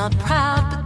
Not proud,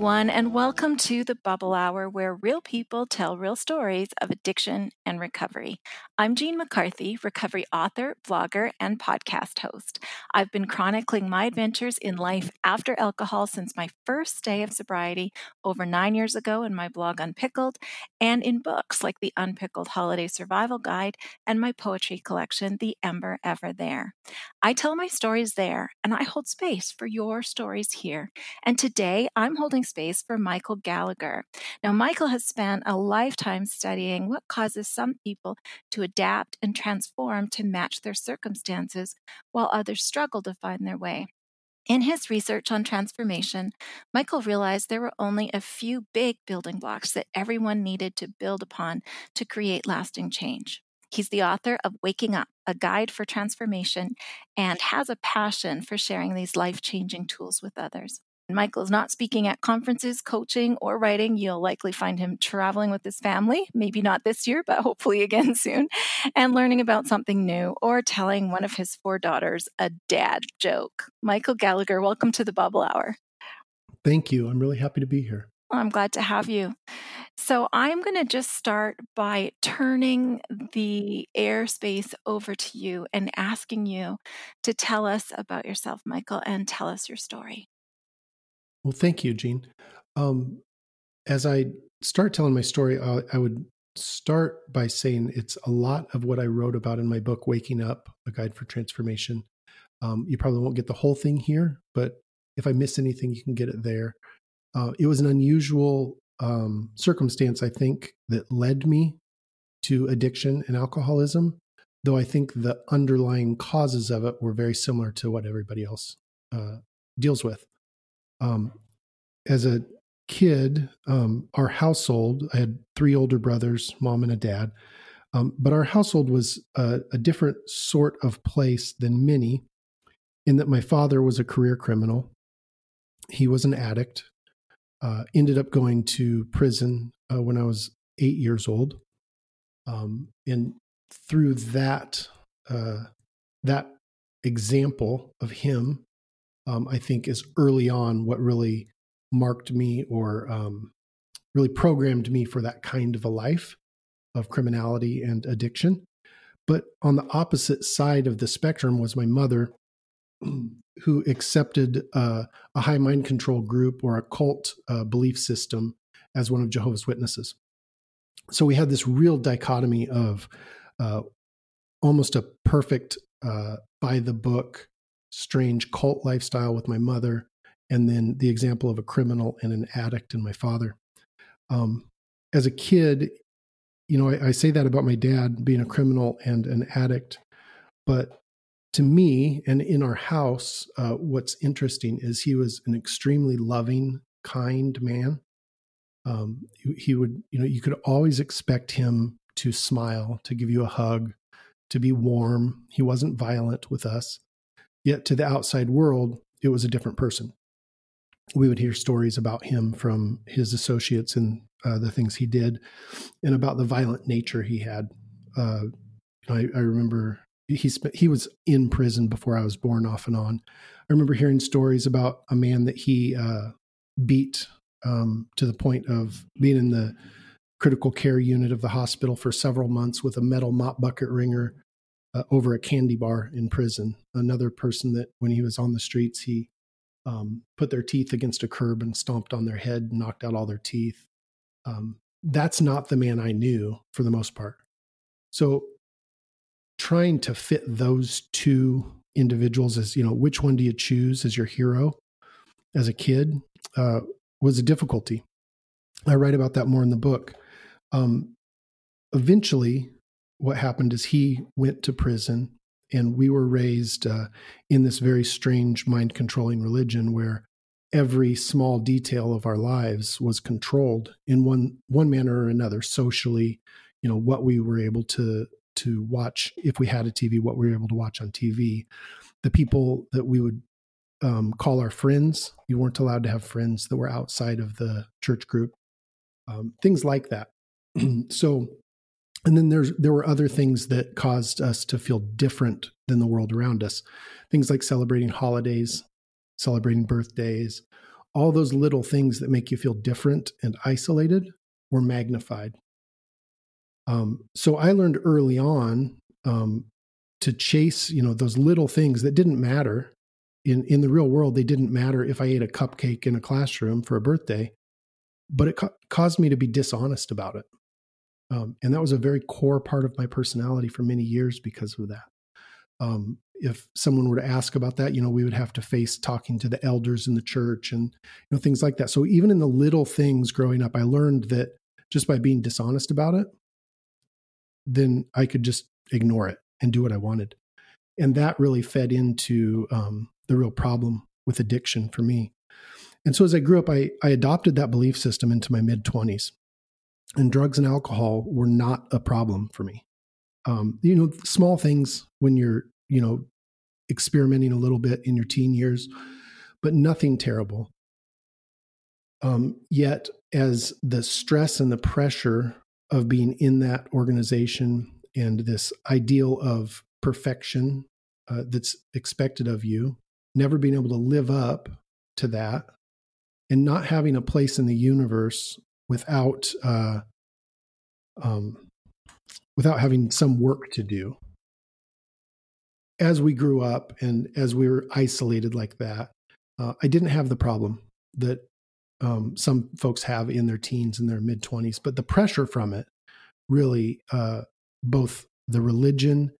everyone, and welcome to the Bubble Hour, where real people tell real stories of addiction and recovery. I'm Jean McCarthy, recovery author, vlogger, and podcast host. I've been chronicling my adventures in life after alcohol since my first day of sobriety over nine years ago in my blog Unpickled, and in books like the Unpickled Holiday Survival Guide and my poetry collection, The Ember Ever There. I tell my stories there, and I hold space for your stories here. And today I'm holding space for Michael Gallagher. Now, Michael has spent a lifetime studying what causes some people to adapt and transform to match their circumstances, while others struggle to find their way. In his research on transformation, Michael realized there were only a few big building blocks that everyone needed to build upon to create lasting change. He's the author of Waking Up, a guide for transformation, and has a passion for sharing these life changing tools with others. Michael is not speaking at conferences, coaching, or writing. You'll likely find him traveling with his family, maybe not this year, but hopefully again soon, and learning about something new or telling one of his four daughters a dad joke. Michael Gallagher, welcome to the Bubble Hour. Thank you. I'm really happy to be here. I'm glad to have you. So, I'm going to just start by turning the airspace over to you and asking you to tell us about yourself, Michael, and tell us your story. Well, thank you, Jean. Um, as I start telling my story, I, I would start by saying it's a lot of what I wrote about in my book, Waking Up, A Guide for Transformation. Um, you probably won't get the whole thing here, but if I miss anything, you can get it there. Uh, it was an unusual um, circumstance, I think, that led me to addiction and alcoholism, though I think the underlying causes of it were very similar to what everybody else uh, deals with. Um, as a kid, um, our household, I had three older brothers, mom and a dad, um, but our household was a, a different sort of place than many in that my father was a career criminal. He was an addict, uh, ended up going to prison uh, when I was eight years old. Um, and through that, uh, that example of him um, I think is early on what really marked me or um, really programmed me for that kind of a life of criminality and addiction. But on the opposite side of the spectrum was my mother, who accepted uh, a high mind control group or a cult uh, belief system as one of Jehovah's Witnesses. So we had this real dichotomy of uh, almost a perfect uh, by the book strange cult lifestyle with my mother, and then the example of a criminal and an addict in my father. Um, as a kid, you know, I, I say that about my dad being a criminal and an addict, but to me and in our house, uh, what's interesting is he was an extremely loving, kind man. Um, he, he would, you know, you could always expect him to smile, to give you a hug, to be warm. He wasn't violent with us. Yet to the outside world, it was a different person. We would hear stories about him from his associates and uh, the things he did, and about the violent nature he had. Uh, I, I remember he spent, he was in prison before I was born, off and on. I remember hearing stories about a man that he uh, beat um, to the point of being in the critical care unit of the hospital for several months with a metal mop bucket wringer uh, over a candy bar in prison. Another person that, when he was on the streets, he um, put their teeth against a curb and stomped on their head, knocked out all their teeth. Um, that's not the man I knew for the most part. So, trying to fit those two individuals as you know, which one do you choose as your hero as a kid uh, was a difficulty. I write about that more in the book. Um, eventually, what happened is he went to prison and we were raised uh, in this very strange mind controlling religion where every small detail of our lives was controlled in one one manner or another socially you know what we were able to to watch if we had a TV, what we were able to watch on TV. The people that we would um, call our friends, you weren't allowed to have friends that were outside of the church group, um, things like that. so, and then there's there were other things that caused us to feel different than the world around us. Things like celebrating holidays, celebrating birthdays, all those little things that make you feel different and isolated were magnified. Um, so I learned early on um, to chase, you know, those little things that didn't matter in in the real world. They didn't matter if I ate a cupcake in a classroom for a birthday, but it ca- caused me to be dishonest about it, um, and that was a very core part of my personality for many years because of that. Um, if someone were to ask about that, you know, we would have to face talking to the elders in the church and you know things like that. So even in the little things growing up, I learned that just by being dishonest about it, then I could just ignore it and do what I wanted. And that really fed into um, the real problem with addiction for me. And so as I grew up, I, I adopted that belief system into my mid 20s. And drugs and alcohol were not a problem for me. Um, you know, small things when you're, you know, experimenting a little bit in your teen years, but nothing terrible. Um, yet, as the stress and the pressure of being in that organization and this ideal of perfection uh, that's expected of you, never being able to live up to that, and not having a place in the universe without uh, um, without having some work to do. As we grew up and as we were isolated like that, uh, I didn't have the problem that um, some folks have in their teens and their mid 20s, but the pressure from it really, uh, both the religion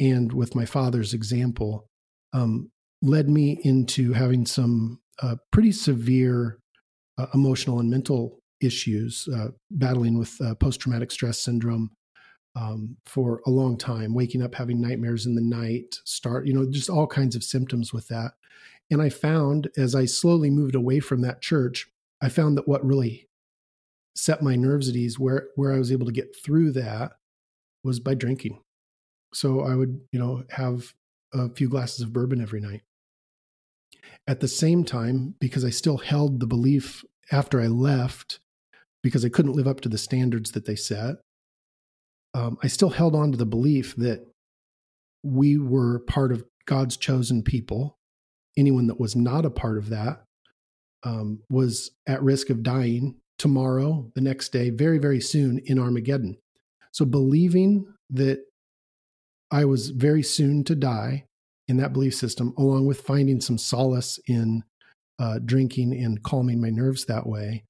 and with my father's example, um, led me into having some uh, pretty severe uh, emotional and mental issues, uh, battling with uh, post traumatic stress syndrome. Um, for a long time, waking up having nightmares in the night, start, you know, just all kinds of symptoms with that. And I found as I slowly moved away from that church, I found that what really set my nerves at ease, where where I was able to get through that, was by drinking. So I would, you know, have a few glasses of bourbon every night. At the same time, because I still held the belief after I left, because I couldn't live up to the standards that they set, um, I still held on to the belief that we were part of God's chosen people. Anyone that was not a part of that um, was at risk of dying tomorrow, the next day, very, very soon in Armageddon. So believing that I was very soon to die in that belief system, along with finding some solace in uh, drinking and calming my nerves that way,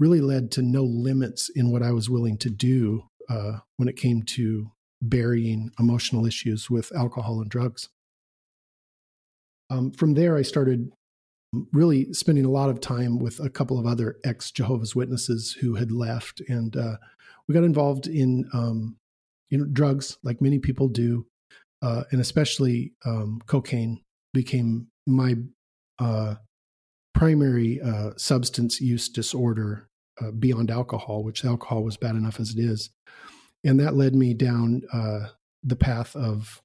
really led to no limits in what I was willing to do uh, when it came to burying emotional issues with alcohol and drugs. Um, from there, I started really spending a lot of time with a couple of other ex Jehovah's Witnesses who had left, and uh, we got involved in um, you know drugs like many people do, uh, and especially um, cocaine became my uh, primary uh, substance use disorder uh, beyond alcohol, which alcohol was bad enough as it is, and that led me down uh, the path of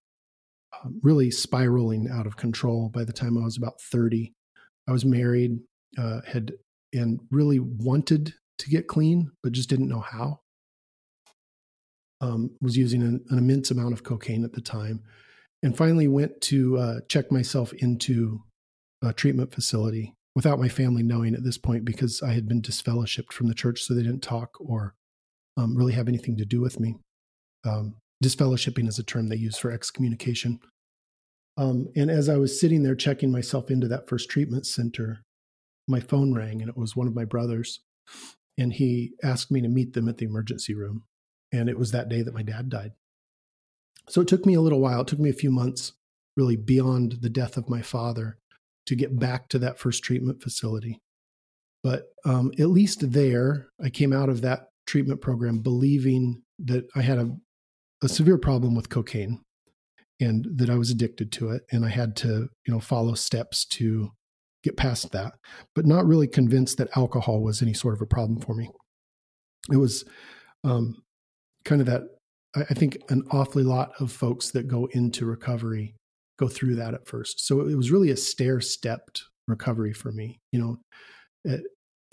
um, really spiraling out of control by the time I was about 30. I was married, uh, had and really wanted to get clean, but just didn't know how. Um, was using an, an, immense amount of cocaine at the time, and finally went to uh, check myself into a treatment facility without my family knowing at this point because I had been disfellowshipped from the church, so they didn't talk or um, really have anything to do with me. Um, disfellowshipping is a term they use for excommunication. Um, and as I was sitting there checking myself into that first treatment center, my phone rang and it was one of my brothers. And he asked me to meet them at the emergency room. And it was that day that my dad died. So it took me a little while. It took me a few months, really beyond the death of my father, to get back to that first treatment facility. But um, at least there, I came out of that treatment program believing that I had a, a severe problem with cocaine and that I was addicted to it and I had to, you know, follow steps to get past that, but not really convinced that alcohol was any sort of a problem for me. It was um, kind of that. I think an awfully lot of folks that go into recovery go through that at first. So it was really a stair stepped recovery for me. You know,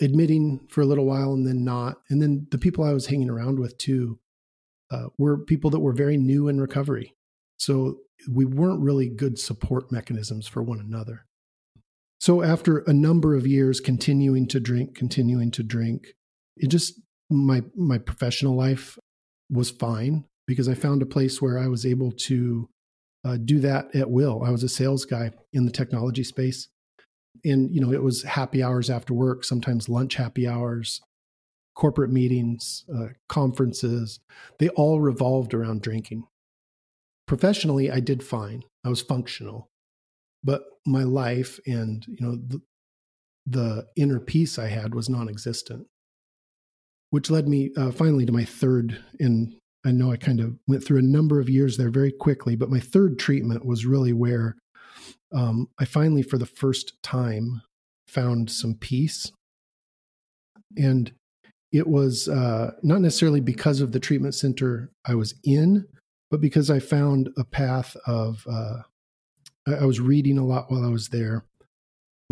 admitting for a little while and then not, and then the people I was hanging around with too uh, were people that were very new in recovery. So we weren't really good support mechanisms for one another. So after a number of years continuing to drink, continuing to drink, it just my my professional life was fine because I found a place where I was able to uh, do that at will. I was a sales guy in the technology space, and you know it was happy hours after work, sometimes lunch happy hours, corporate meetings, uh, conferences. They all revolved around drinking. Professionally, I did fine. I was functional, but my life and you know the, the inner peace I had was non-existent, which led me uh, finally to my third. And I know I kind of went through a number of years there very quickly, but my third treatment was really where um, I finally, for the first time, found some peace. And it was uh, not necessarily because of the treatment center I was in, but because I found a path of uh, I was reading a lot while I was there.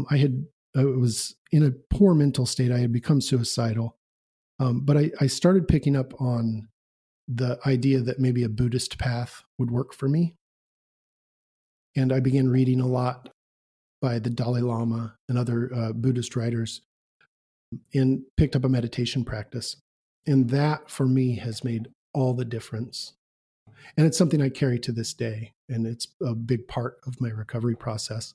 I had I was in a poor mental state. I had become suicidal, um, but I, I started picking up on the idea that maybe a Buddhist path would work for me, and I began reading a lot by the Dalai Lama and other uh, Buddhist writers, and picked up a meditation practice, and that for me has made all the difference. And it's something I carry to this day, and it's a big part of my recovery process.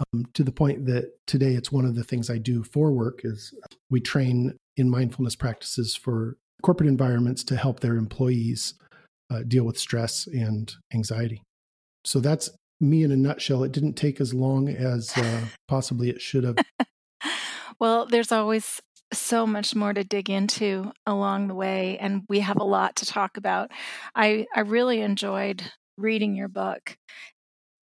Um, to the point that today it's one of the things I do for work is we train in mindfulness practices for corporate environments to help their employees uh, deal with stress and anxiety. So that's me in a nutshell. It didn't take as long as uh, possibly it should have. well, there's always so much more to dig into along the way, and we have a lot to talk about. I, I really enjoyed reading your book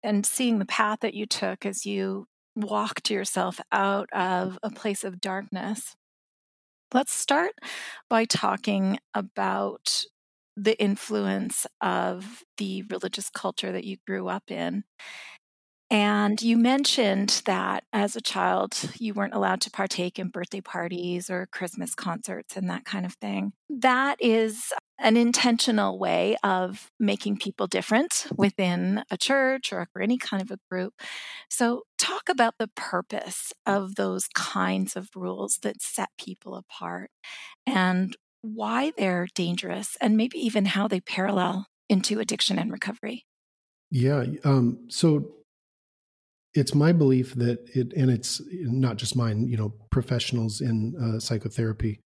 and seeing the path that you took as you walked yourself out of a place of darkness. Let's start by talking about the influence of the religious culture that you grew up in and you mentioned that as a child, you weren't allowed to partake in birthday parties or Christmas concerts and that kind of thing. That is an intentional way of making people different within a church or any kind of a group. So, talk about the purpose of those kinds of rules that set people apart and why they're dangerous, and maybe even how they parallel into addiction and recovery. Yeah. Um, so it's my belief that it, and it's not just mine, you know, professionals in uh, psychotherapy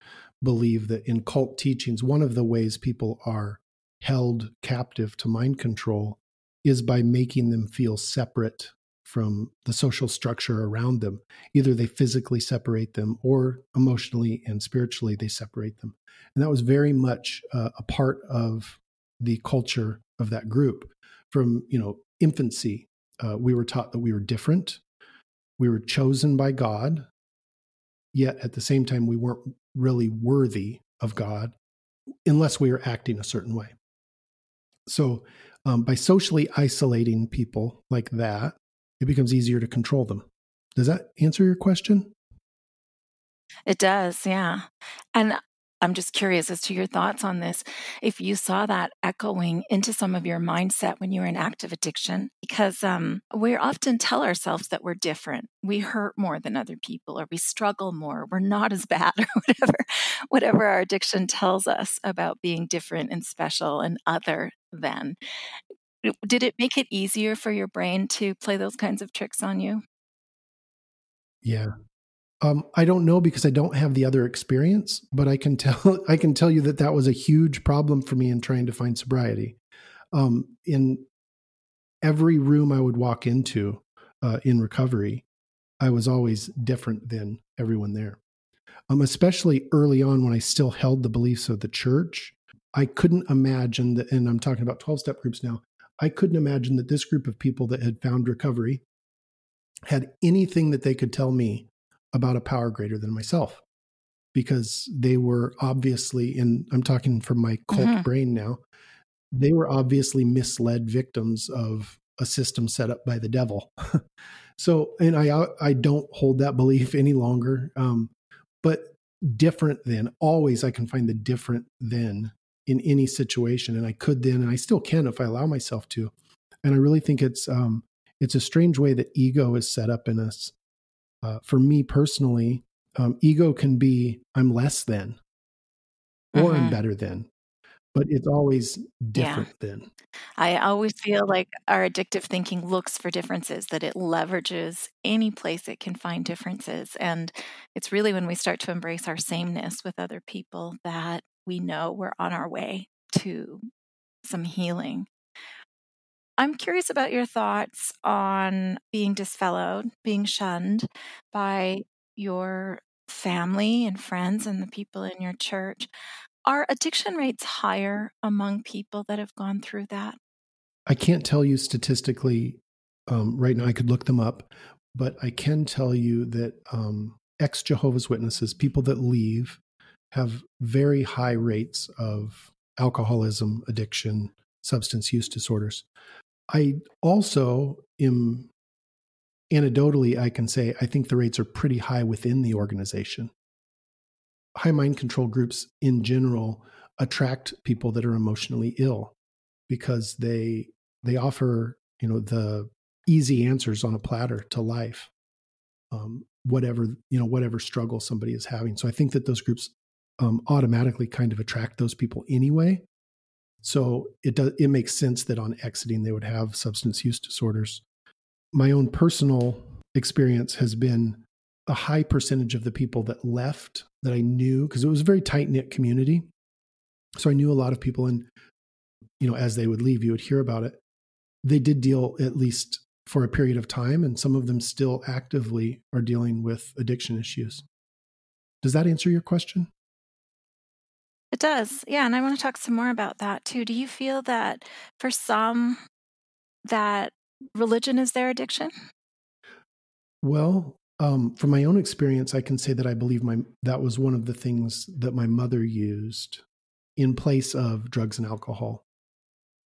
believe that in cult teachings, one of the ways people are held captive to mind control is by making them feel separate from the social structure around them. Either they physically separate them or emotionally and spiritually they separate them. And that was very much uh, a part of the culture of that group from, you know, infancy uh, we were taught that we were different. We were chosen by God, yet at the same time, we weren't really worthy of God unless we are acting a certain way. So, um, by socially isolating people like that, it becomes easier to control them. Does that answer your question? It does, yeah. And I'm just curious as to your thoughts on this. If you saw that echoing into some of your mindset when you were in active addiction, because um, we often tell ourselves that we're different. We hurt more than other people, or we struggle more. We're not as bad, or whatever, whatever our addiction tells us about being different and special and other than. Did it make it easier for your brain to play those kinds of tricks on you? Yeah, um, I don't know because I don't have the other experience, but I can tell I can tell you that that was a huge problem for me in trying to find sobriety. Um, in every room I would walk into uh, in recovery, I was always different than everyone there. Um, especially early on when I still held the beliefs of the church, I couldn't imagine that. And I'm talking about twelve step groups now. I couldn't imagine that this group of people that had found recovery had anything that they could tell me about a power greater than myself because they were obviously, and I'm talking from my cult mm-hmm. brain now, they were obviously misled victims of a system set up by the devil. so, and I I don't hold that belief any longer. Um, but different than always, I can find the different then in any situation, and I could then, and I still can if I allow myself to. And I really think it's um, it's a strange way that ego is set up in us. Uh, for me personally, um, ego can be I'm less than, or mm-hmm. I'm better than but it's always different yeah. then. I always feel like our addictive thinking looks for differences, that it leverages any place it can find differences. And it's really when we start to embrace our sameness with other people that we know we're on our way to some healing. I'm curious about your thoughts on being disfellowed, being shunned by your family and friends and the people in your church. Are addiction rates higher among people that have gone through that? I can't tell you statistically um, right now. I could look them up, but I can tell you that um, ex Jehovah's Witnesses, people that leave, have very high rates of alcoholism, addiction, substance use disorders. I also am anecdotally, I can say I think the rates are pretty high within the organization. High mind control groups in general attract people that are emotionally ill because they they offer you know the easy answers on a platter to life um, whatever you know whatever struggle somebody is having. So i think that those groups um, automatically kind of attract those people anyway so it does it makes sense that on exiting they would have substance use disorders my own personal experience has been a high percentage of the people that left that I knew because it was a very tight knit community. So I knew a lot of people, and you know, as they would leave, you would hear about it. They did deal at least for a period of time, and some of them still actively are dealing with addiction issues. Does that answer your question? It does. Yeah, and I want to talk some more about that too. Do you feel that for some that religion is their addiction? Well, um, from my own experience, I can say that I believe my that was one of the things that my mother used in place of drugs and alcohol.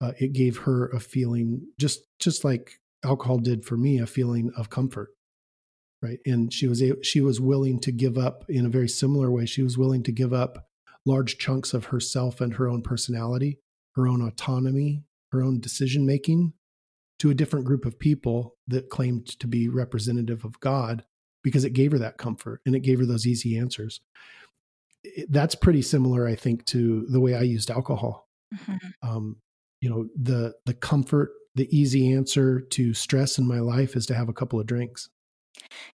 Uh, it gave her a feeling, just just like alcohol did for me, a feeling of comfort, right? And she was she was willing to give up in a very similar way. She was willing to give up large chunks of herself and her own personality, her own autonomy, her own decision making to a different group of people that claimed to be representative of God because it gave her that comfort and it gave her those easy answers. that's pretty similar, I think, to the way I used alcohol. Mm-hmm. Um, you know, the the comfort, the easy answer to stress in my life is to have a couple of drinks.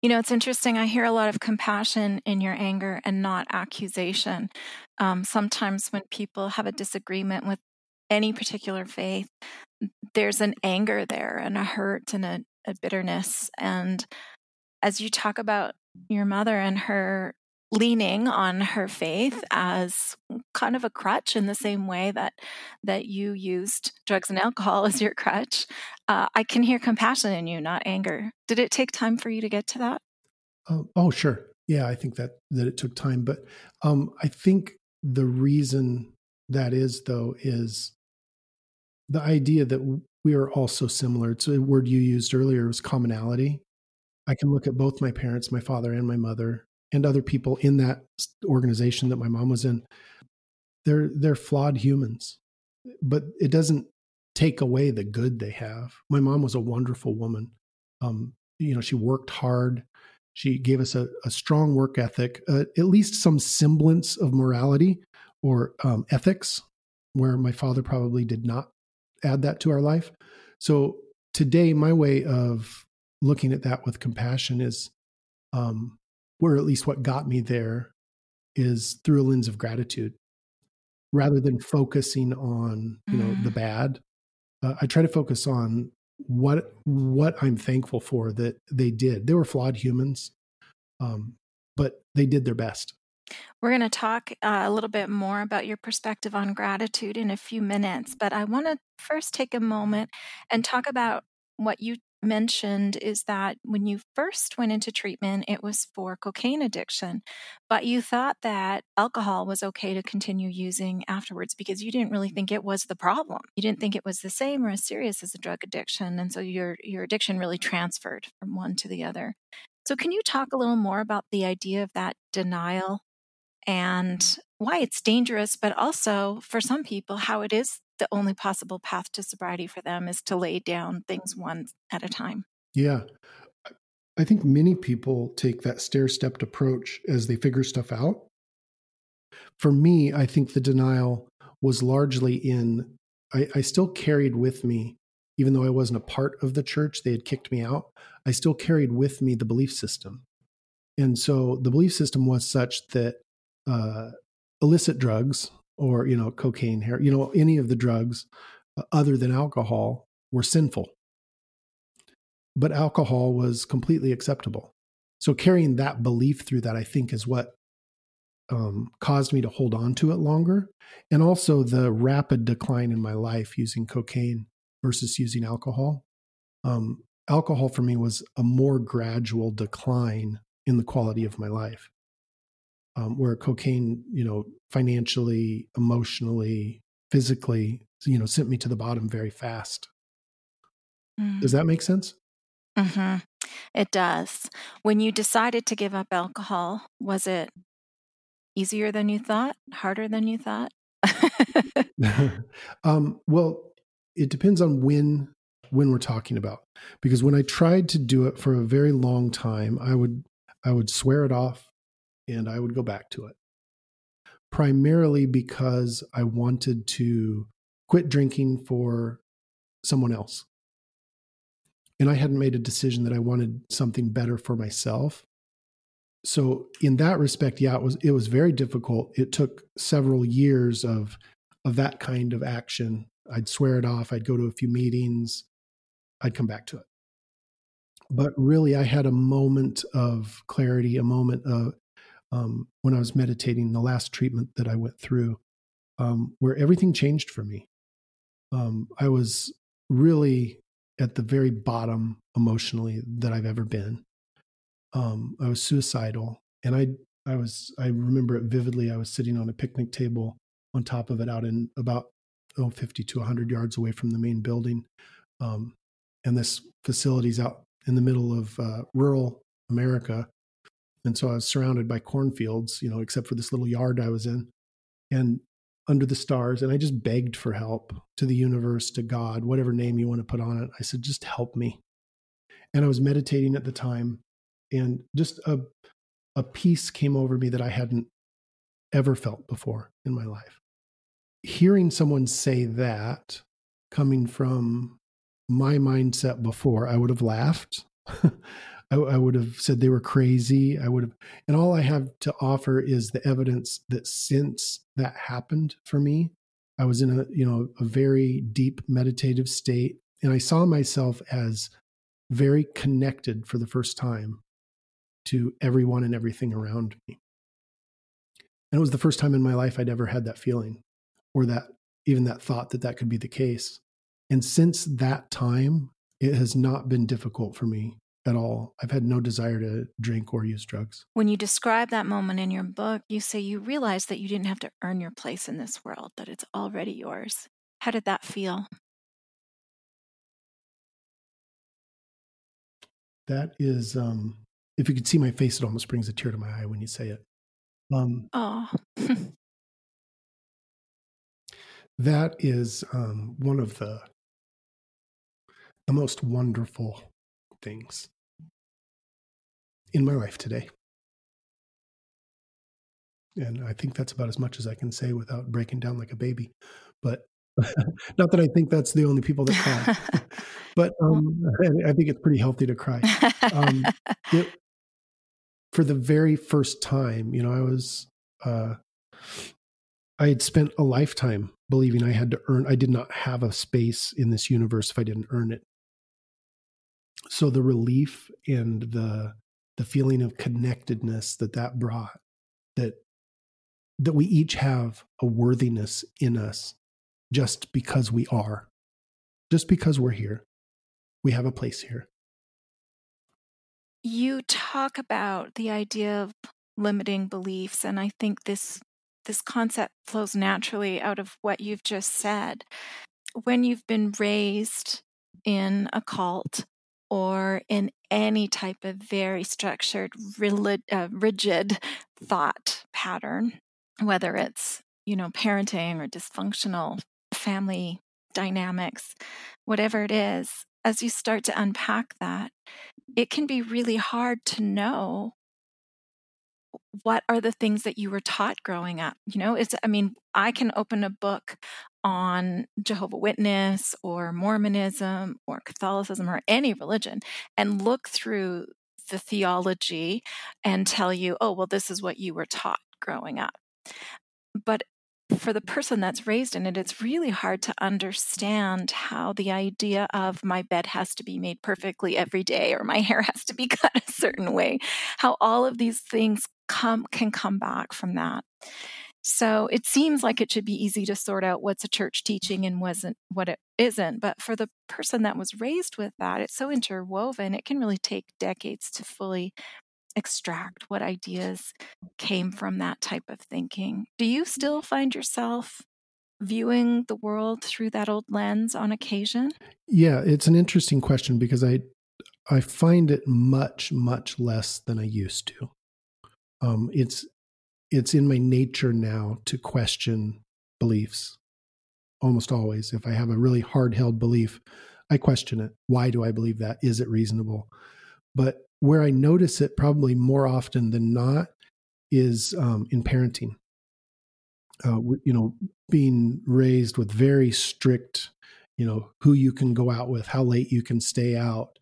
You know, it's interesting. I hear a lot of compassion in your anger and not accusation. Um, sometimes when people have a disagreement with any particular faith, there's an anger there and a hurt and a, a bitterness. And as you talk about your mother and her leaning on her faith as kind of a crutch in the same way that that you used drugs and alcohol as your crutch. Uh, i can hear compassion in you not anger. Did it take time for you to get to that? Oh, oh sure. Yeah i think that that it took time but um, i think the reason that is though is the idea that we are all so similar. It's a word you used earlier was commonality. I can look at both my parents, my father and my mother, and other people in that organization that my mom was in. They're they're flawed humans, but it doesn't take away the good they have. My mom was a wonderful woman. Um, you know, she worked hard. She gave us a, a strong work ethic, uh, at least some semblance of morality or um, ethics, where my father probably did not add that to our life. So today, my way of looking at that with compassion is um, where at least what got me there is through a lens of gratitude rather than focusing on you know mm. the bad. Uh, i try to focus on what what i'm thankful for that they did. They were flawed humans um, but they did their best. We're going to talk uh, a little bit more about your perspective on gratitude in a few minutes but i want to first take a moment and talk about what you mentioned is that when you first went into treatment, it was for cocaine addiction, but you thought that alcohol was okay to continue using afterwards because you didn't really think it was the problem. You didn't think it was the same or as serious as a drug addiction. And so your, your addiction really transferred from one to the other. So, can you talk a little more about the idea of that denial and why it's dangerous, but also for some people, how it is the only possible path to sobriety for them is to lay down things one at a time. Yeah. I think many people take that stair stepped approach as they figure stuff out. For me, I think the denial was largely in, I, I still carried with me, even though I wasn't a part of the church, they had kicked me out, I still carried with me the belief system. And so the belief system was such that uh, illicit drugs, or you know cocaine hair you know any of the drugs uh, other than alcohol were sinful. But alcohol was completely acceptable. So carrying that belief through that i think is what um, caused me to hold on to it longer. And also the rapid decline in my life using cocaine versus using alcohol. Um, alcohol for me was a more gradual decline in the quality of my life um, where cocaine, you know, financially, emotionally, physically, you know, sent me to the bottom very fast. Mm. Does that make sense? Mm-hmm. It does. When you decided to give up alcohol, was it easier than you thought? Harder than you thought? um, well, it depends on when when we're talking about because when I tried to do it for a very long time, I would I would swear it off and I would go back to it. Primarily because I wanted to quit drinking for someone else. And I hadn't made a decision that I wanted something better for myself. So in that respect, yeah, it was it was very difficult. It took several years of of that kind of action. I'd swear it off, I'd go to a few meetings, I'd come back to it. But really I had a moment of clarity, a moment of um, when I was meditating, the last treatment that I went through, um, where everything changed for me. Um, I was really at the very bottom emotionally that I've ever been. Um, I was suicidal, and I I was I remember it vividly. I was sitting on a picnic table on top of it, out in about oh 50 to 100 yards away from the main building, um, and this facility's out in the middle of uh, rural America and so I was surrounded by cornfields, you know, except for this little yard I was in and under the stars. And I just begged for help to the universe, to God, whatever name you want to put on it. I said, just help me. And I was meditating at the time and just a, a peace came over me that I hadn't ever felt before in my life. Hearing someone say that coming from my mindset before, I would have laughed. I, I, would have said they were crazy. I would have, and all I have to offer is the evidence that since that happened for me, I was in a you know a very deep meditative state, and I saw myself as very connected for the first time to everyone and everything around me. And it was the first time in my life I'd ever had that feeling, or that even that thought that that could be the case. And since that time, it has not been difficult for me at all. I've had no desire to drink or use drugs. When you describe that moment in your book, you say you realized that you didn't have to earn your place in this world, that it's already yours. How did that feel? That is, um, if you could see my face, it almost brings a tear to my eye when you say it. Um, oh. that is um, one of the the most wonderful things in my life today. And I think that's about as much as I can say without breaking down like a baby. But not that I think that's the only people that cry, but um, I think it's pretty healthy to cry. Um, it, for the very first time, you know, I was, uh, I had spent a lifetime believing I had to earn, I did not have a space in this universe if I didn't earn it. So the relief and the the feeling of connectedness that that brought that that we each have a worthiness in us just because we are. Just because we're here. We have a place here. You talk about the idea of limiting beliefs, and I think this this concept flows naturally out of what you've just said. When you've been raised in a cult or in any type of very structured, uh, rigid thought pattern, whether it's you know parenting or dysfunctional family dynamics, whatever it is, as you start to unpack that, it can be really hard to know what are the things that you were taught growing up you know? It's i mean i can open a book on jehovah witness or mormonism or catholicism or any religion and look through the theology and tell you oh well this is what you were taught growing up but for the person that's raised in it, it's really hard to understand how the idea of my bed has to be made perfectly every day or my hair has to be cut a certain way, how all of these things come can come back from that. So it seems like it should be easy to sort out what's a church teaching and wasn't what it isn't. But for the person that was raised with that, it's so interwoven, it can really take decades to fully extract what ideas came from that type of thinking. Do you still find yourself viewing the world through that old lens on occasion? Yeah, it's an interesting question because I I find it much much less than I used to. Um, it's it's in my nature now to question beliefs. Almost always, if I have a really hard held belief, I question it. Why do I believe that? Is it reasonable? But where I notice it probably more often than not is um, in parenting. Uh, you know, being raised with very strict, you know, who you can go out with, how late you can stay out.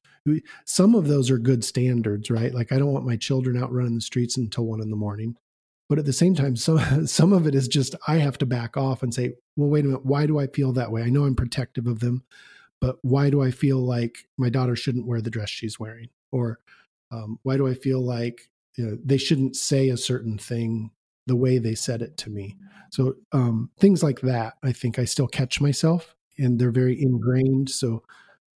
Some of those are good standards, right? Like I don't want my children out running the streets until one in the morning. But at the same time, some some of it is just I have to back off and say, well, wait a minute, why do I feel that way? I know I'm protective of them, but why do I feel like my daughter shouldn't wear the dress she's wearing? Or um, why do I feel like you know, they shouldn't say a certain thing the way they said it to me? So um, things like that, I think I still catch myself, and they're very ingrained. So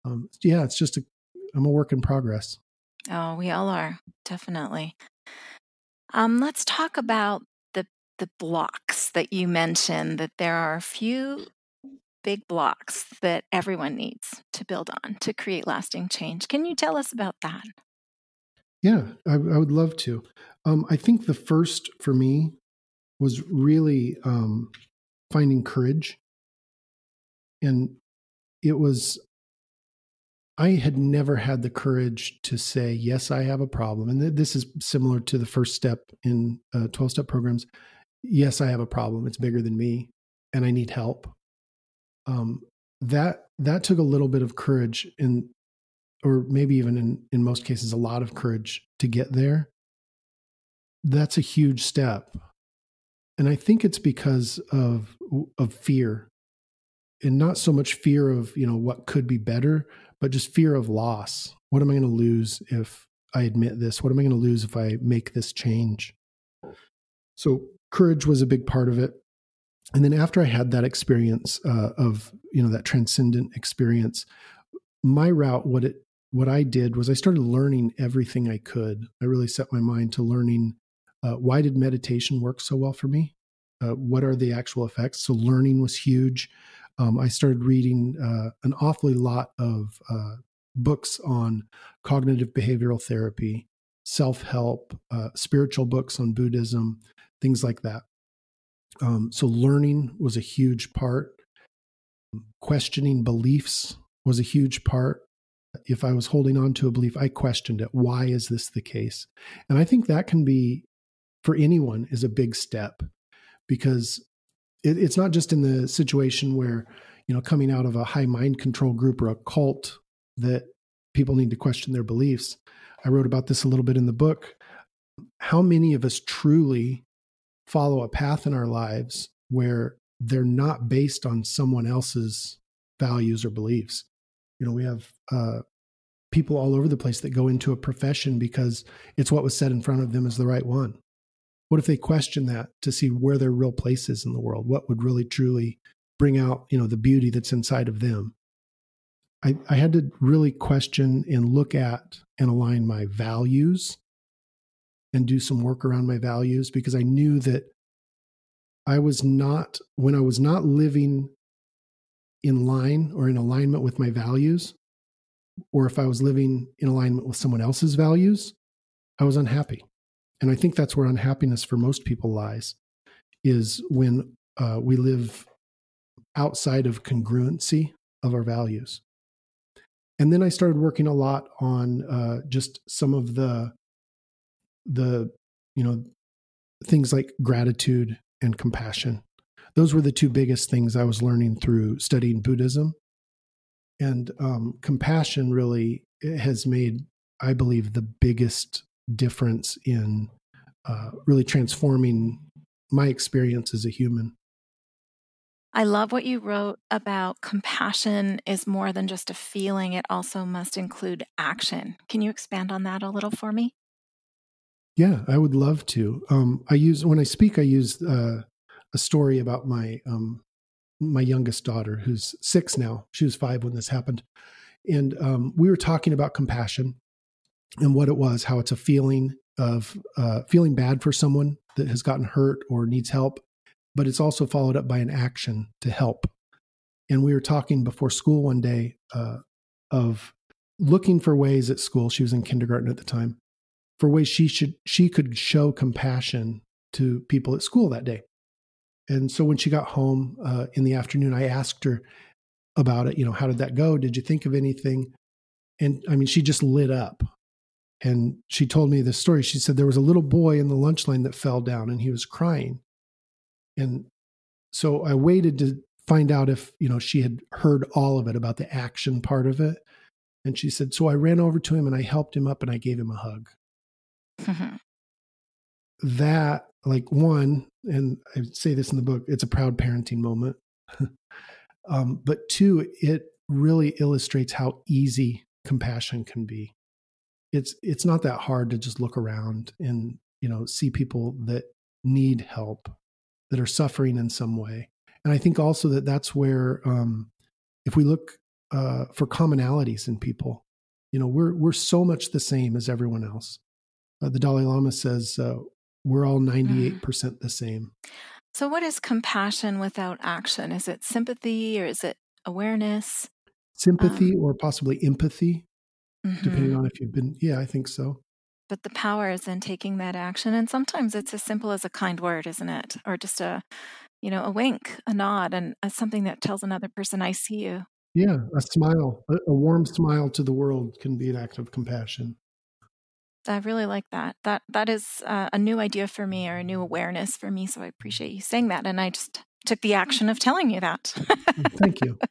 um, yeah, it's just a I'm a work in progress. Oh, we all are definitely. Um, let's talk about the the blocks that you mentioned. That there are a few big blocks that everyone needs to build on to create lasting change. Can you tell us about that? Yeah, I, I would love to. Um, I think the first for me was really um, finding courage. And it was, I had never had the courage to say, yes, I have a problem. And th- this is similar to the first step in 12 uh, step programs. Yes, I have a problem. It's bigger than me and I need help. Um, that that took a little bit of courage and or maybe even in, in most cases, a lot of courage to get there, that's a huge step. And I think it's because of, of fear and not so much fear of, you know, what could be better, but just fear of loss. What am I going to lose if I admit this? What am I going to lose if I make this change? So courage was a big part of it. And then after I had that experience uh, of, you know, that transcendent experience, my route, what it what I did was I started learning everything I could. I really set my mind to learning uh, why did meditation work so well for me? Uh, what are the actual effects? So learning was huge. Um, I started reading uh, an awfully lot of uh, books on cognitive behavioral therapy, self help, uh, spiritual books on Buddhism, things like that. Um, so learning was a huge part. Questioning beliefs was a huge part if I was holding on to a belief, I questioned it. Why is this the case? And I think that can be, for anyone, is a big step because it, it's not just in the situation where, you know, coming out of a high mind control group or a cult that people need to question their beliefs. I wrote about this a little bit in the book. How many of us truly follow a path in our lives where they're not based on someone else's values or beliefs? You know, we have uh, people all over the place that go into a profession because it's what was said in front of them as the right one. What if they question that to see where their real place is in the world? What would really truly bring out, you know, the beauty that's inside of them? I, I had to really question and look at and align my values and do some work around my values because I knew that I was not, when I was not living in line or in alignment with my values, or if I was living in alignment with someone else's values, I was unhappy. And I think that's where unhappiness for most people lies, is when uh, we live outside of congruency of our values. And then I started working a lot on uh, just some of the the you know things like gratitude and compassion. Those were the two biggest things I was learning through studying Buddhism. And um, compassion really has made, I believe, the biggest difference in uh, really transforming my experience as a human. I love what you wrote about compassion is more than just a feeling, it also must include action. Can you expand on that a little for me? Yeah, I would love to. Um, I use when I speak, I use uh, a story about my um, my youngest daughter, who's six now. She was five when this happened, and um, we were talking about compassion and what it was, how it's a feeling of uh, feeling bad for someone that has gotten hurt or needs help, but it's also followed up by an action to help. And we were talking before school one day uh, of looking for ways at school. She was in kindergarten at the time for ways she should she could show compassion to people at school that day. And so when she got home uh, in the afternoon, I asked her about it. You know, how did that go? Did you think of anything? And I mean, she just lit up. And she told me this story. She said there was a little boy in the lunch line that fell down and he was crying. And so I waited to find out if, you know, she had heard all of it about the action part of it. And she said, So I ran over to him and I helped him up and I gave him a hug. Mm-hmm. That, like, one, and I say this in the book, it's a proud parenting moment. um, but two, it really illustrates how easy compassion can be. It's it's not that hard to just look around and you know see people that need help, that are suffering in some way. And I think also that that's where, um, if we look uh, for commonalities in people, you know, we're we're so much the same as everyone else uh, the Dalai Lama says uh, we're all 98% mm. the same. So, what is compassion without action? Is it sympathy or is it awareness? Sympathy um, or possibly empathy, mm-hmm. depending on if you've been. Yeah, I think so. But the power is in taking that action. And sometimes it's as simple as a kind word, isn't it? Or just a, you know, a wink, a nod, and a, something that tells another person, I see you. Yeah, a smile, a, a warm smile to the world can be an act of compassion. I really like that. That that is uh, a new idea for me or a new awareness for me. So I appreciate you saying that, and I just took the action of telling you that. Mm, thank you.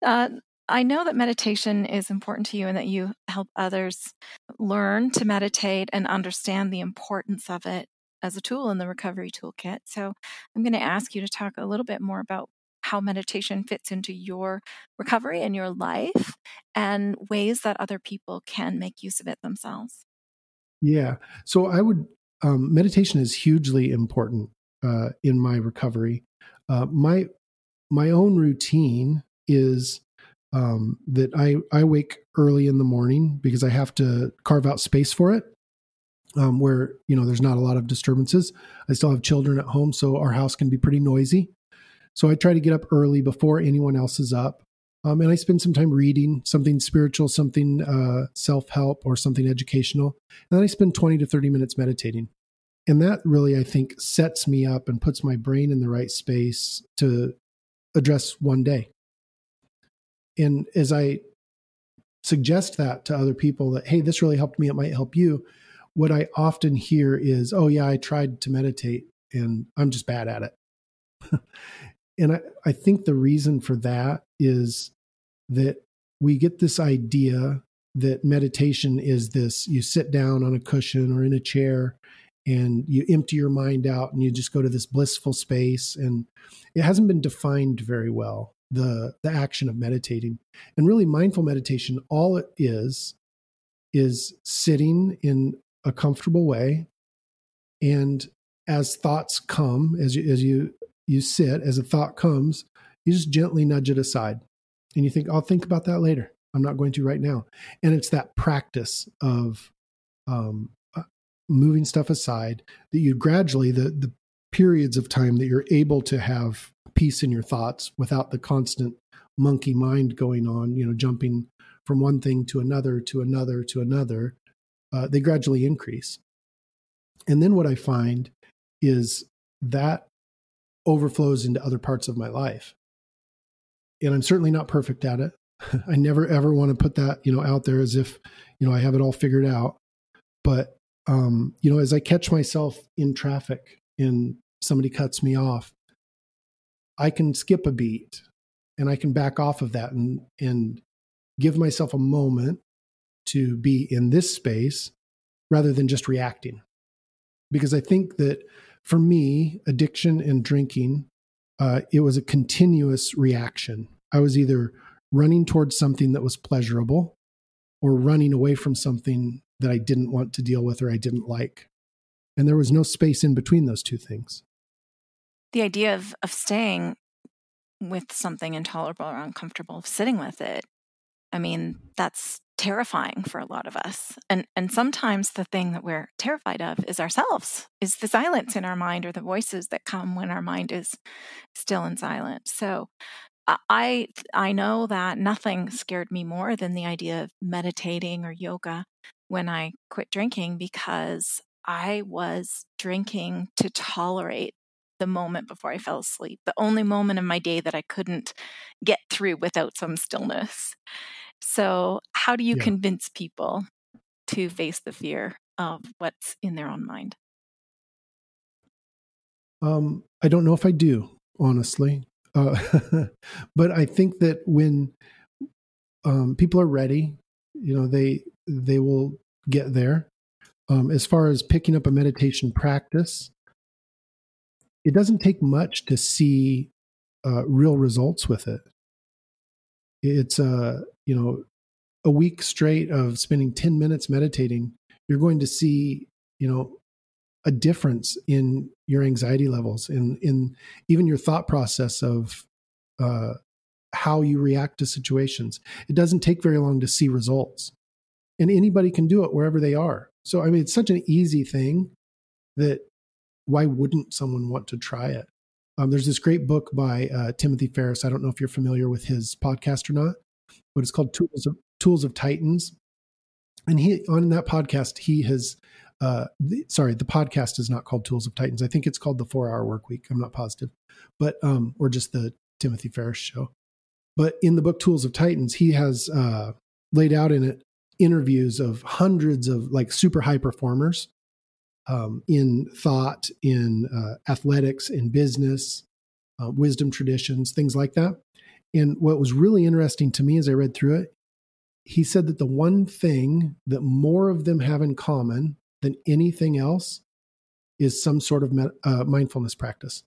Uh, I know that meditation is important to you and that you help others learn to meditate and understand the importance of it as a tool in the recovery toolkit. So I'm going to ask you to talk a little bit more about how meditation fits into your recovery and your life and ways that other people can make use of it themselves. Yeah. So I would, um, meditation is hugely important uh, in my recovery. Uh, my, my own routine is um, that I, I wake early in the morning because I have to carve out space for it. Um, where you know there's not a lot of disturbances. I still have children at home, so our house can be pretty noisy. So I try to get up early before anyone else is up. Um, and I spend some time reading something spiritual, something uh, self help, or something educational. And then I spend 20 to 30 minutes meditating. And that really, I think, sets me up and puts my brain in the right space to address one day. And as I suggest that to other people that, hey, this really helped me, it might help you, what I often hear is, oh, yeah, I tried to meditate and I'm just bad at it. and I, I think the reason for that is that we get this idea that meditation is this you sit down on a cushion or in a chair and you empty your mind out and you just go to this blissful space and it hasn't been defined very well the the action of meditating and really mindful meditation all it is is sitting in a comfortable way and as thoughts come as you as you you sit as a thought comes, you just gently nudge it aside. and you think, I'll think about that later. I'm not going to right now. And it's that practice of um, uh, moving stuff aside that you gradually, the, the periods of time that you're able to have peace in your thoughts without the constant monkey mind going on, you know, jumping from one thing to another, to another, to another, uh, they gradually increase. And then what I find is that overflows into other parts of my life. And I'm certainly not perfect at it. I never ever want to put that, you know, out there as if, you know, I have it all figured out. But um, you know, as I catch myself in traffic and somebody cuts me off, I can skip a beat and I can back off of that and and give myself a moment to be in this space rather than just reacting. Because I think that for me, addiction and drinking, uh, it was a continuous reaction. I was either running towards something that was pleasurable or running away from something that I didn't want to deal with or I didn't like. And there was no space in between those two things. The idea of, of staying with something intolerable or uncomfortable, sitting with it, I mean, that's terrifying for a lot of us. And and sometimes the thing that we're terrified of is ourselves, is the silence in our mind or the voices that come when our mind is still and silent. So I I know that nothing scared me more than the idea of meditating or yoga when I quit drinking because I was drinking to tolerate the moment before I fell asleep, the only moment in my day that I couldn't get through without some stillness. So, how do you yeah. convince people to face the fear of what's in their own mind? Um, I don't know if I do, honestly. Uh, but I think that when um, people are ready, you know, they they will get there. Um, as far as picking up a meditation practice, it doesn't take much to see uh, real results with it. It's a uh, you know a week straight of spending 10 minutes meditating you're going to see you know a difference in your anxiety levels in in even your thought process of uh, how you react to situations. It doesn't take very long to see results. And anybody can do it wherever they are. So i mean it's such an easy thing that why wouldn't someone want to try it um, there's this great book by uh, timothy ferriss i don't know if you're familiar with his podcast or not but it's called Tools of Tools of Titans. And he on that podcast, he has uh, the, sorry, the podcast is not called Tools of Titans. I think it's called the Four Hour Work Week. I'm not positive, but um, or just the Timothy Ferriss show. But in the book Tools of Titans, he has uh, laid out in it interviews of hundreds of like super high performers um, in thought, in uh, athletics, in business, uh, wisdom traditions, things like that. And what was really interesting to me as I read through it, he said that the one thing that more of them have in common than anything else is some sort of uh, mindfulness practice.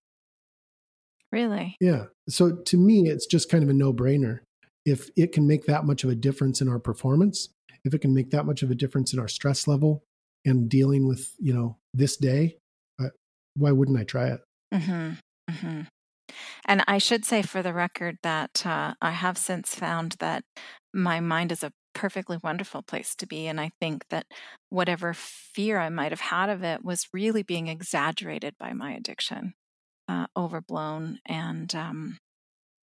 Really? Yeah. So to me, it's just kind of a no brainer. If it can make that much of a difference in our performance, if it can make that much of a difference in our stress level and dealing with, you know, this day, why wouldn't I try it? Mm-hmm. Mm-hmm. And I should say for the record that uh, I have since found that my mind is a perfectly wonderful place to be. And I think that whatever fear I might have had of it was really being exaggerated by my addiction, uh, overblown and um,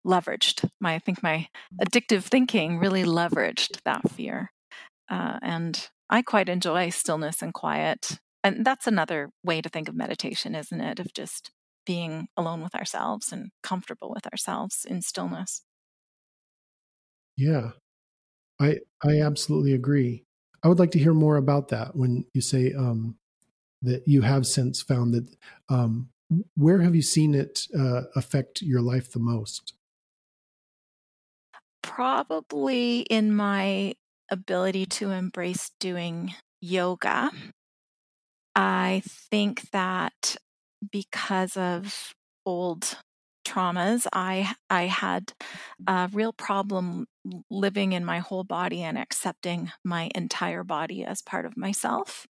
leveraged. My, I think my addictive thinking really leveraged that fear. Uh, and I quite enjoy stillness and quiet. And that's another way to think of meditation, isn't it? Of just being alone with ourselves and comfortable with ourselves in stillness. Yeah. I I absolutely agree. I would like to hear more about that when you say um, that you have since found that um, where have you seen it uh, affect your life the most? Probably in my ability to embrace doing yoga. I think that because of old traumas i i had a real problem living in my whole body and accepting my entire body as part of myself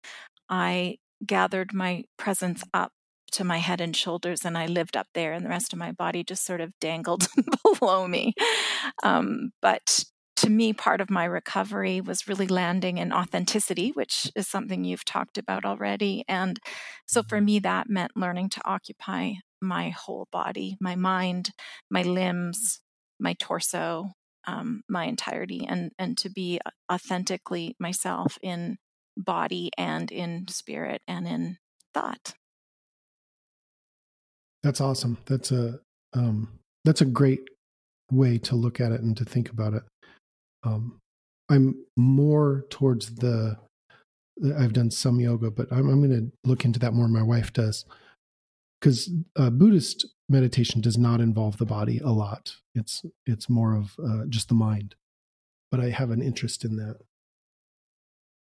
i gathered my presence up to my head and shoulders and I lived up there and the rest of my body just sort of dangled below me. Um, but to me, part of my recovery was really landing in authenticity, which is something you've talked about already. And so for me, that meant learning to occupy my whole body, my mind, my limbs, my torso, um, my entirety, and and to be authentically myself in body and in spirit and in thought. That's awesome. That's a um, that's a great way to look at it and to think about it. Um, I'm more towards the. I've done some yoga, but I'm, I'm going to look into that more. My wife does because uh, Buddhist meditation does not involve the body a lot. It's it's more of uh, just the mind. But I have an interest in that.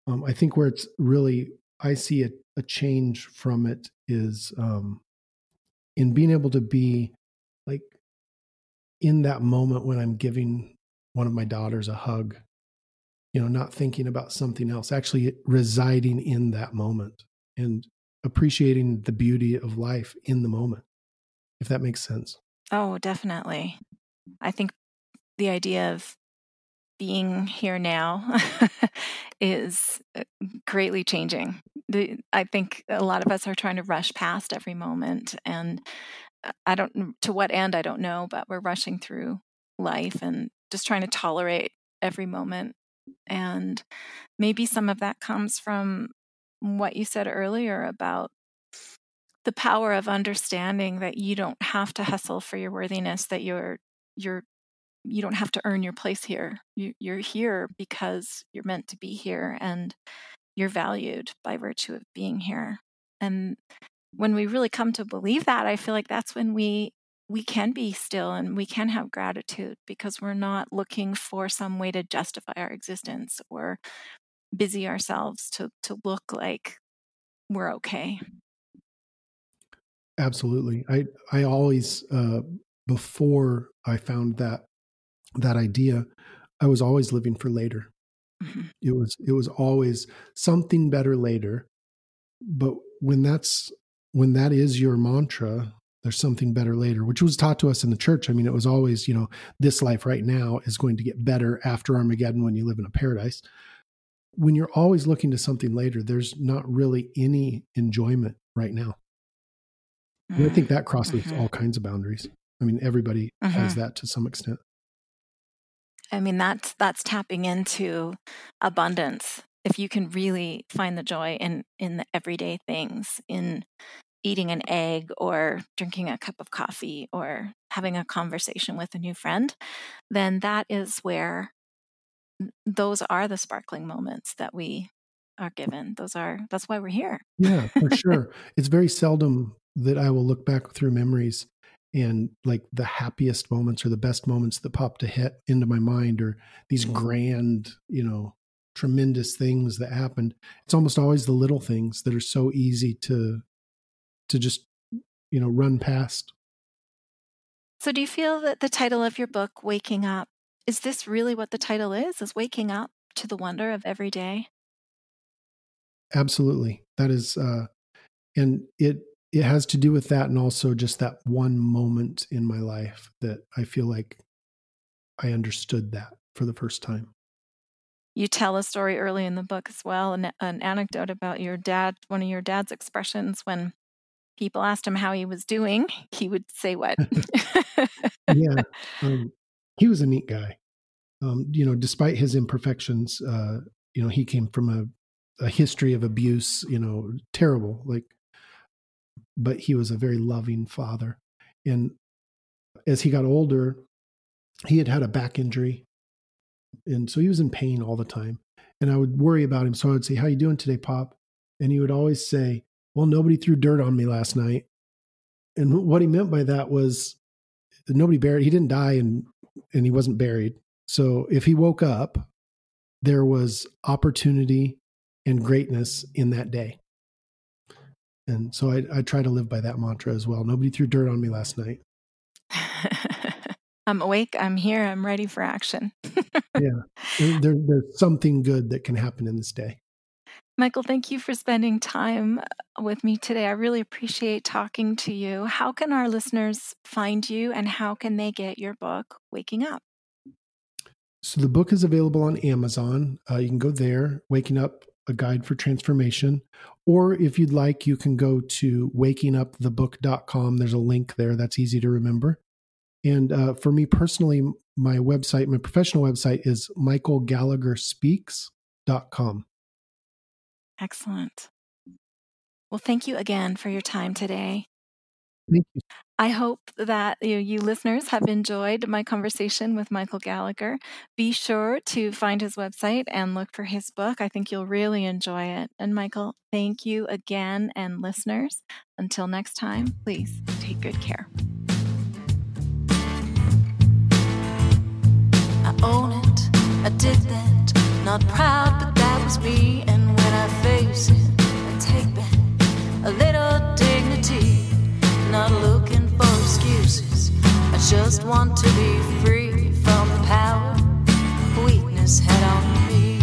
Um, I think where it's really I see a, a change from it is um, in being able to be like in that moment when I'm giving one of my daughters a hug, you know, not thinking about something else, actually residing in that moment and appreciating the beauty of life in the moment, if that makes sense. Oh, definitely. I think the idea of being here now is uh, greatly changing. The, I think a lot of us are trying to rush past every moment, and uh, I don't to what end I don't know, but we're rushing through life and just trying to tolerate every moment. And maybe some of that comes from what you said earlier about the power of understanding that you don't have to hustle for your worthiness, that you're you're you don't have to earn your place here. You, you're here because you're meant to be here and you're valued by virtue of being here. And when we really come to believe that, I feel like that's when we we can be still and we can have gratitude because we're not looking for some way to justify our existence or busy ourselves to to look like we're okay. Absolutely. I I always uh before I found that that idea, I was always living for later. Mm-hmm. It was it was always something better later. But when that's when that is your mantra, there's something better later, which was taught to us in the church. I mean, it was always, you know, this life right now is going to get better after Armageddon when you live in a paradise. When you're always looking to something later, there's not really any enjoyment right now. And I think that crosses mm-hmm. all kinds of boundaries. I mean, everybody mm-hmm. has that to some extent. I mean, that's that's tapping into abundance. If you can really find the joy in in the everyday things, in eating an egg or drinking a cup of coffee or having a conversation with a new friend, then that is where those are the sparkling moments that we are given. Those are that's why we're here. Yeah, for sure. it's very seldom that I will look back through memories and like the happiest moments or the best moments that pop to hit into my mind or these grand, you know, tremendous things that happened. It's almost always the little things that are so easy to to just you know run past. So do you feel that the title of your book Waking Up is this really what the title is? Is waking up to the wonder of every day? Absolutely. That is uh and it it has to do with that and also just that one moment in my life that I feel like I understood that for the first time. You tell a story early in the book as well, an, an anecdote about your dad, one of your dad's expressions when people asked him how he was doing, he would say what? yeah. Um, he was a neat guy. Um, you know, despite his imperfections, uh, you know, he came from a, a history of abuse, you know, terrible, like, but he was a very loving father. And as he got older, he had had a back injury. And so he was in pain all the time. And I would worry about him. So I would say, How you doing today, Pop? And he would always say, well, nobody threw dirt on me last night. And what he meant by that was nobody buried, he didn't die and, and he wasn't buried. So if he woke up, there was opportunity and greatness in that day. And so I, I try to live by that mantra as well. Nobody threw dirt on me last night. I'm awake. I'm here. I'm ready for action. yeah. There, there's something good that can happen in this day. Michael, thank you for spending time with me today. I really appreciate talking to you. How can our listeners find you and how can they get your book, Waking Up? So, the book is available on Amazon. Uh, you can go there, Waking Up, a guide for transformation. Or if you'd like, you can go to wakingupthebook.com. There's a link there that's easy to remember. And uh, for me personally, my website, my professional website is michaelgallagherspeaks.com. Excellent. Well, thank you again for your time today. Thank you. I hope that you, you, listeners have enjoyed my conversation with Michael Gallagher. Be sure to find his website and look for his book. I think you'll really enjoy it. And Michael, thank you again. And listeners, until next time, please take good care. I own it, I did that, not proud, but that was me. And when I face it, I take back a little dignity, not looking for excuses. I just want to be free from the power weakness had on me.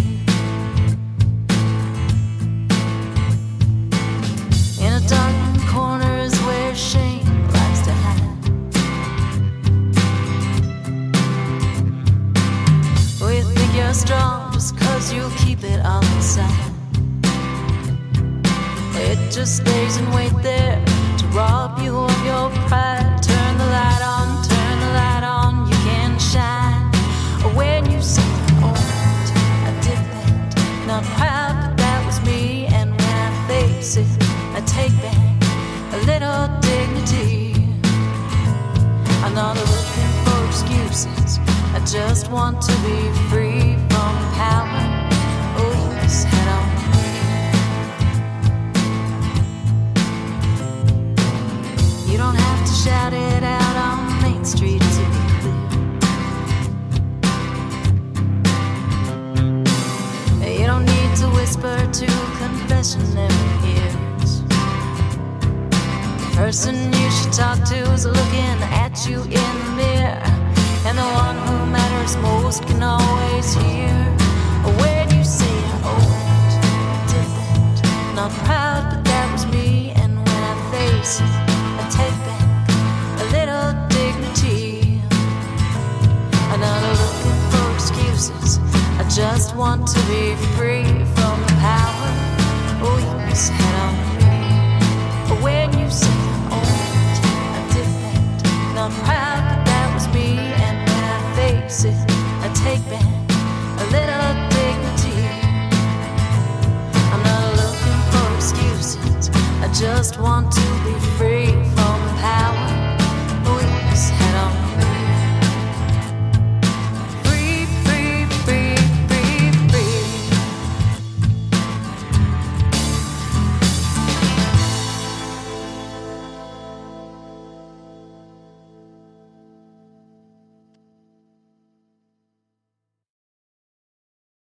In a dark corner is where shame likes to hide. You think you're strong cause you keep it all inside. It just stays and wait there to rob you of your pride. Turn the light on, turn the light on, you can shine. When you say, Oh, I did that, not proud, but that was me. And when I face it, I take back a little dignity. I'm not looking for excuses, I just want to be free